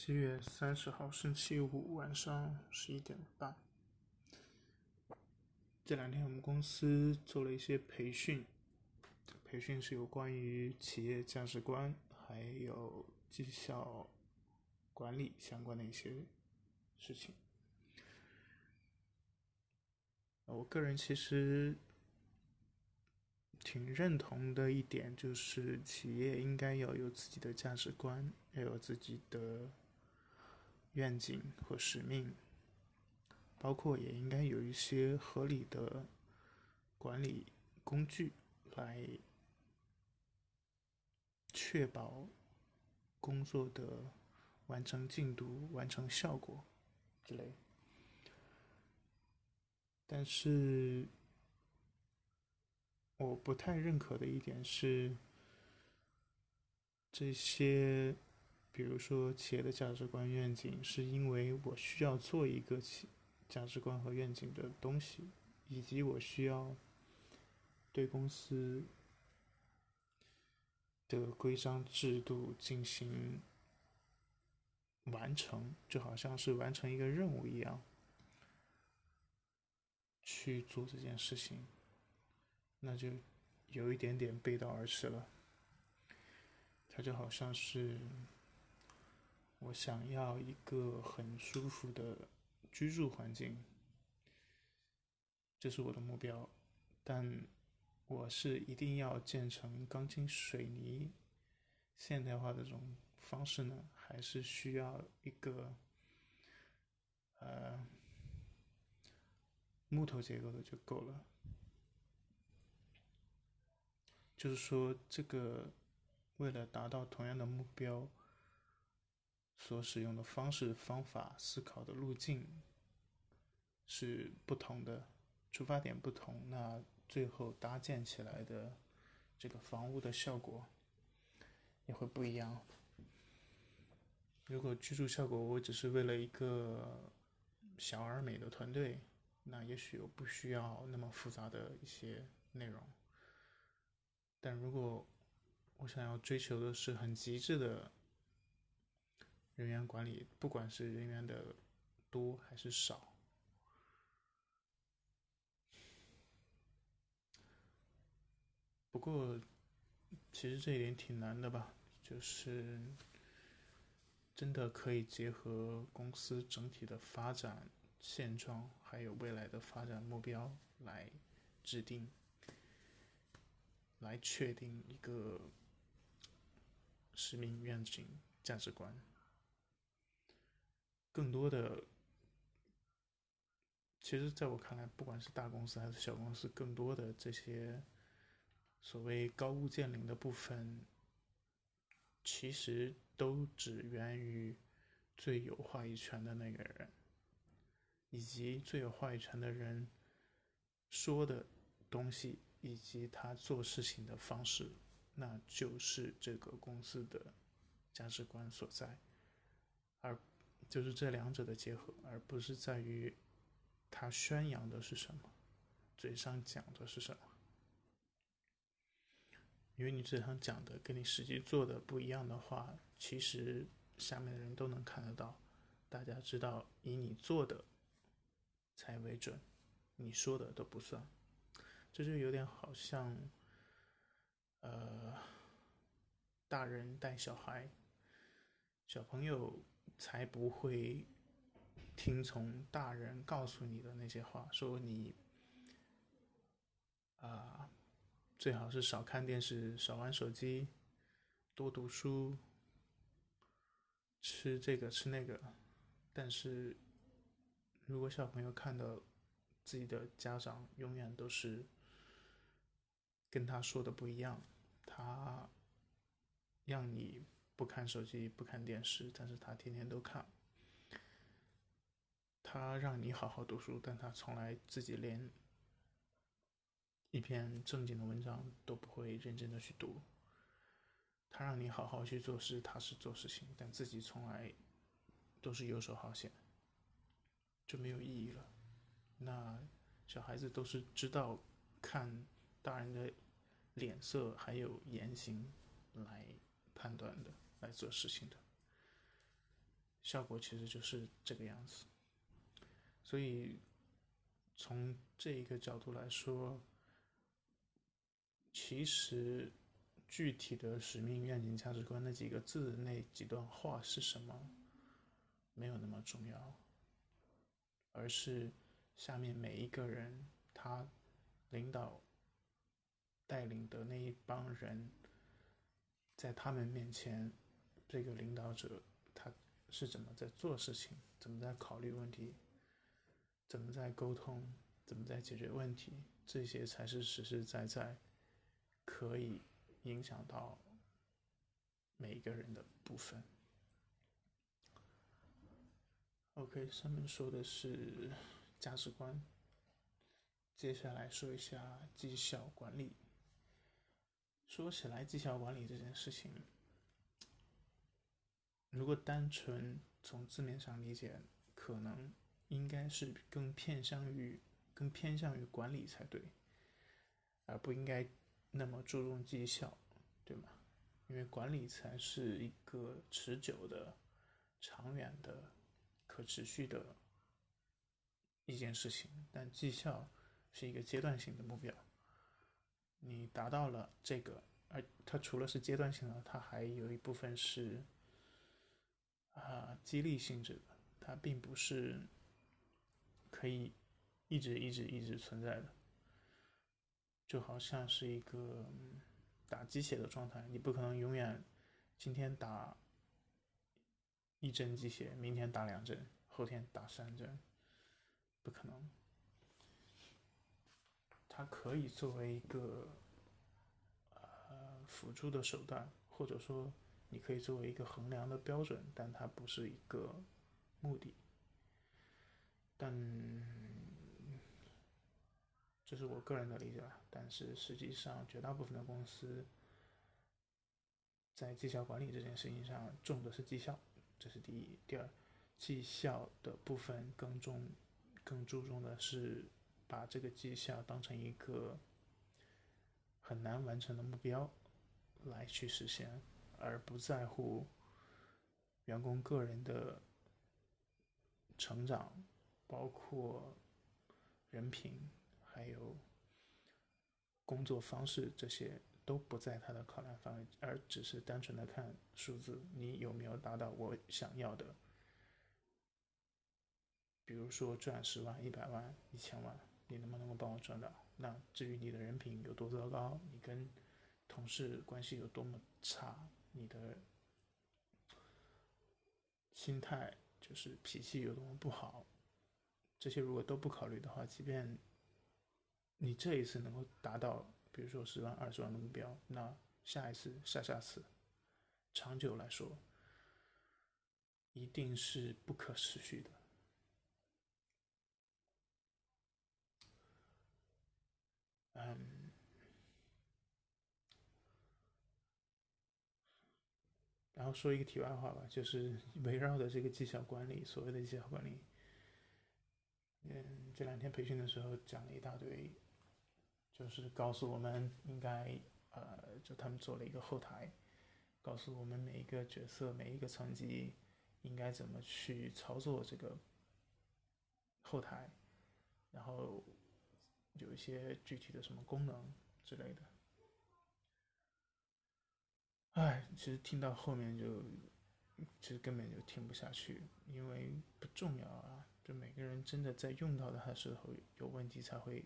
七月三十号星期五晚上十一点半，这两天我们公司做了一些培训，培训是有关于企业价值观还有绩效管理相关的一些事情。我个人其实挺认同的一点就是，企业应该要有自己的价值观，要有自己的。愿景和使命，包括也应该有一些合理的管理工具来确保工作的完成进度、完成效果之类。但是，我不太认可的一点是这些。比如说，企业的价值观、愿景，是因为我需要做一个企价值观和愿景的东西，以及我需要对公司的规章制度进行完成，就好像是完成一个任务一样去做这件事情，那就有一点点背道而驰了。它就好像是。我想要一个很舒服的居住环境，这是我的目标。但我是一定要建成钢筋水泥现代化的这种方式呢，还是需要一个呃木头结构的就够了？就是说，这个为了达到同样的目标。所使用的方式、方法、思考的路径是不同的，出发点不同，那最后搭建起来的这个房屋的效果也会不一样。如果居住效果我只是为了一个小而美的团队，那也许我不需要那么复杂的一些内容。但如果我想要追求的是很极致的，人员管理，不管是人员的多还是少，不过其实这一点挺难的吧？就是真的可以结合公司整体的发展现状，还有未来的发展目标来制定、来确定一个使命、愿景、价值观。更多的，其实在我看来，不管是大公司还是小公司，更多的这些所谓高屋建瓴的部分，其实都只源于最有话语权的那个人，以及最有话语权的人说的东西，以及他做事情的方式，那就是这个公司的价值观所在，而。就是这两者的结合，而不是在于他宣扬的是什么，嘴上讲的是什么。因为你嘴上讲的跟你实际做的不一样的话，其实下面的人都能看得到。大家知道，以你做的才为准，你说的都不算。这就有点好像，呃，大人带小孩，小朋友。才不会听从大人告诉你的那些话，说你啊，最好是少看电视，少玩手机，多读书，吃这个吃那个。但是，如果小朋友看到自己的家长永远都是跟他说的不一样，他让你。不看手机，不看电视，但是他天天都看。他让你好好读书，但他从来自己连一篇正经的文章都不会认真的去读。他让你好好去做事，他是做事情，但自己从来都是游手好闲，就没有意义了。那小孩子都是知道看大人的脸色还有言行来判断的。来做事情的，效果其实就是这个样子。所以从这一个角度来说，其实具体的使命、愿景、价值观那几个字、那几段话是什么，没有那么重要，而是下面每一个人他领导。带领的那一帮人，在他们面前，这个领导者他是怎么在做事情，怎么在考虑问题，怎么在沟通，怎么在解决问题，这些才是实实在在可以影响到每一个人的部分。OK，上面说的是价值观，接下来说一下绩效管理。说起来，绩效管理这件事情，如果单纯从字面上理解，可能应该是更偏向于更偏向于管理才对，而不应该那么注重绩效，对吗？因为管理才是一个持久的、长远的、可持续的一件事情，但绩效是一个阶段性的目标。你达到了这个，而它除了是阶段性的，它还有一部分是啊激励性质的，它并不是可以一直一直一直存在的，就好像是一个打鸡血的状态，你不可能永远今天打一针鸡血，明天打两针，后天打三针，不可能。它可以作为一个呃辅助的手段，或者说你可以作为一个衡量的标准，但它不是一个目的。但这是我个人的理解吧。但是实际上，绝大部分的公司在绩效管理这件事情上重的是绩效，这是第一。第二，绩效的部分更重、更注重的是。把这个绩效当成一个很难完成的目标来去实现，而不在乎员工个人的成长，包括人品，还有工作方式，这些都不在他的考量范围，而只是单纯的看数字，你有没有达到我想要的，比如说赚十万、一百万、一千万。你能不能够帮我赚到？那至于你的人品有多糟糕，你跟同事关系有多么差，你的心态就是脾气有多么不好，这些如果都不考虑的话，即便你这一次能够达到，比如说十万、二十万的目标，那下一次、下下次，长久来说，一定是不可持续的。嗯，然后说一个题外话吧，就是围绕着这个绩效管理，所谓的绩效管理，嗯，这两天培训的时候讲了一大堆，就是告诉我们应该，呃，就他们做了一个后台，告诉我们每一个角色、每一个层级应该怎么去操作这个后台，然后。有一些具体的什么功能之类的，哎，其实听到后面就，其实根本就听不下去，因为不重要啊。就每个人真的在用到它的时候有问题才会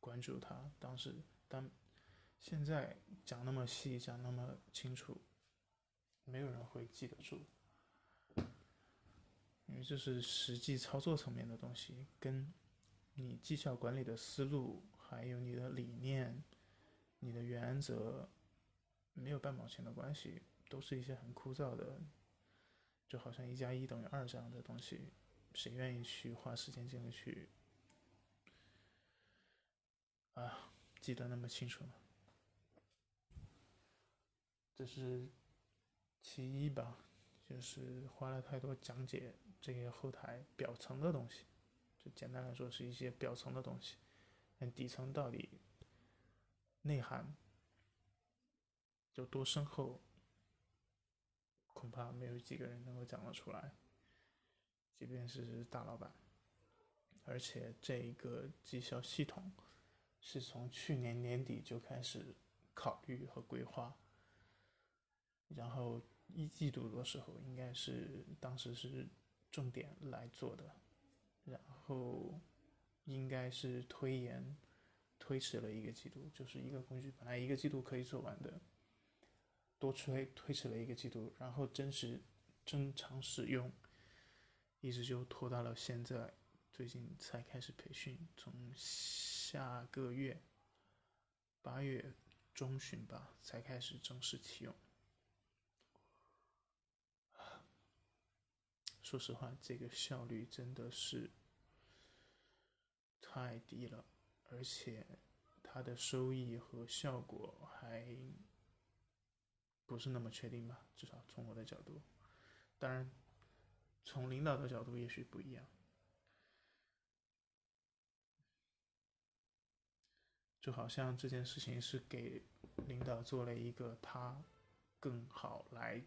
关注它。当时当现在讲那么细，讲那么清楚，没有人会记得住，因为这是实际操作层面的东西，跟。你绩效管理的思路，还有你的理念、你的原则，没有半毛钱的关系，都是一些很枯燥的，就好像一加一等于二这样的东西，谁愿意去花时间精力去啊记得那么清楚呢？这是其一吧，就是花了太多讲解这些后台表层的东西。就简单来说，是一些表层的东西，但底层到底内涵有多深厚，恐怕没有几个人能够讲得出来。即便是大老板，而且这一个绩效系统是从去年年底就开始考虑和规划，然后一季度的时候应该是当时是重点来做的，然后应该是推延推迟了一个季度，就是一个工具本来一个季度可以做完的。多推推迟了一个季度，然后真实正常使用，一直就拖到了现在，最近才开始培训，从下个月八月中旬吧才开始正式启用。说实话，这个效率真的是太低了，而且它的收益和效果还。不是那么确定吧，至少从我的角度，当然，从领导的角度也许不一样。就好像这件事情是给领导做了一个他更好来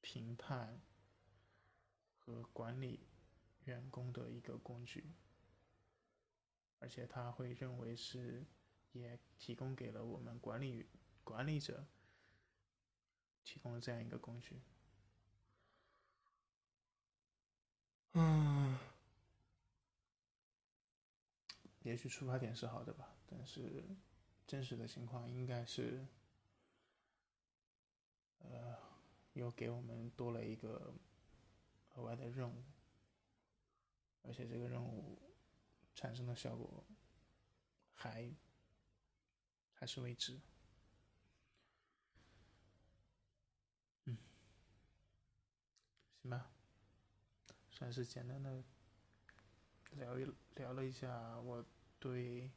评判和管理员工的一个工具，而且他会认为是也提供给了我们管理管理者。提供了这样一个工具，嗯，也许出发点是好的吧，但是真实的情况应该是，呃，又给我们多了一个额外的任务，而且这个任务产生的效果还还是未知。行吧，算是简单的聊一聊了一下我对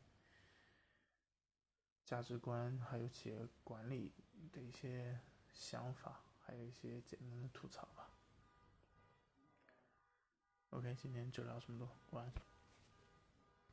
价值观还有企业管理的一些想法，还有一些简单的吐槽吧。OK，今天就聊这么多，晚安。